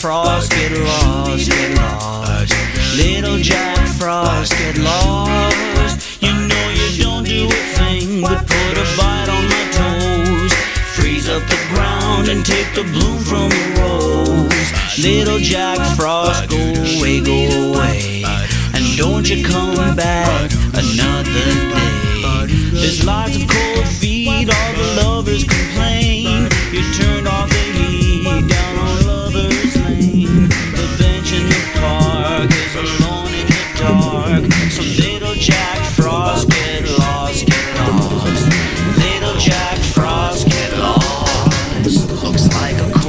Frost, get lost, get lost. Little Jack Frost, get lost. You know you don't do a thing but put a bite on my toes. Freeze up the ground and take the bloom from the rose. Little Jack Frost, go away, go away. And don't you come back another day. There's lots of cold feet, all So little Jack Frost, get lost, get lost. Little Jack Frost, get lost. Looks like a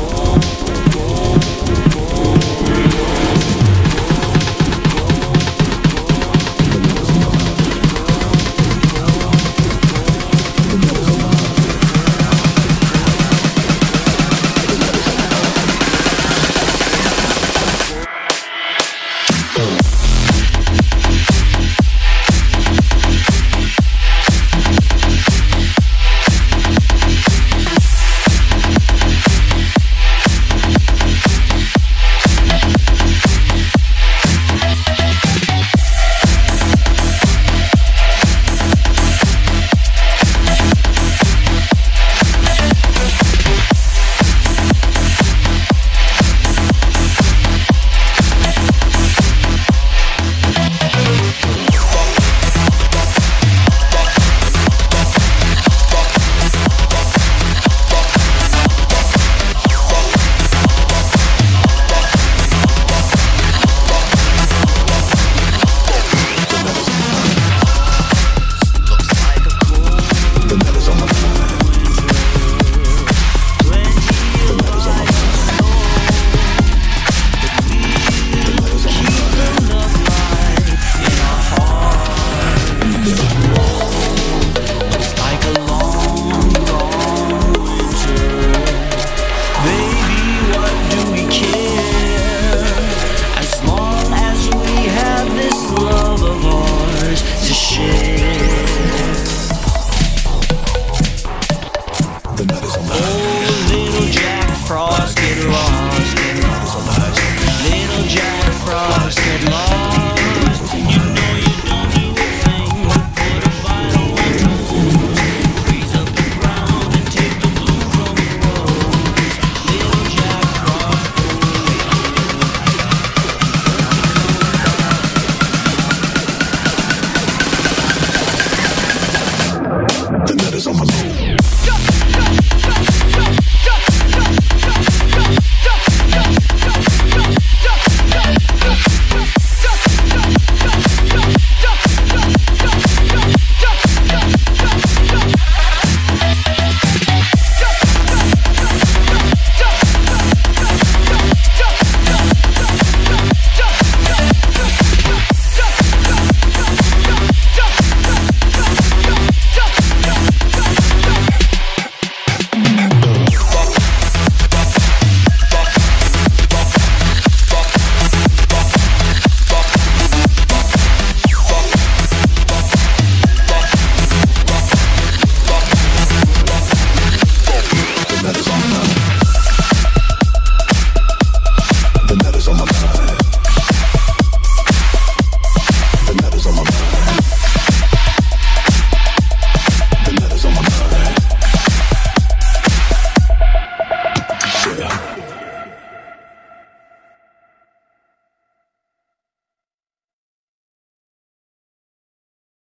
Is on my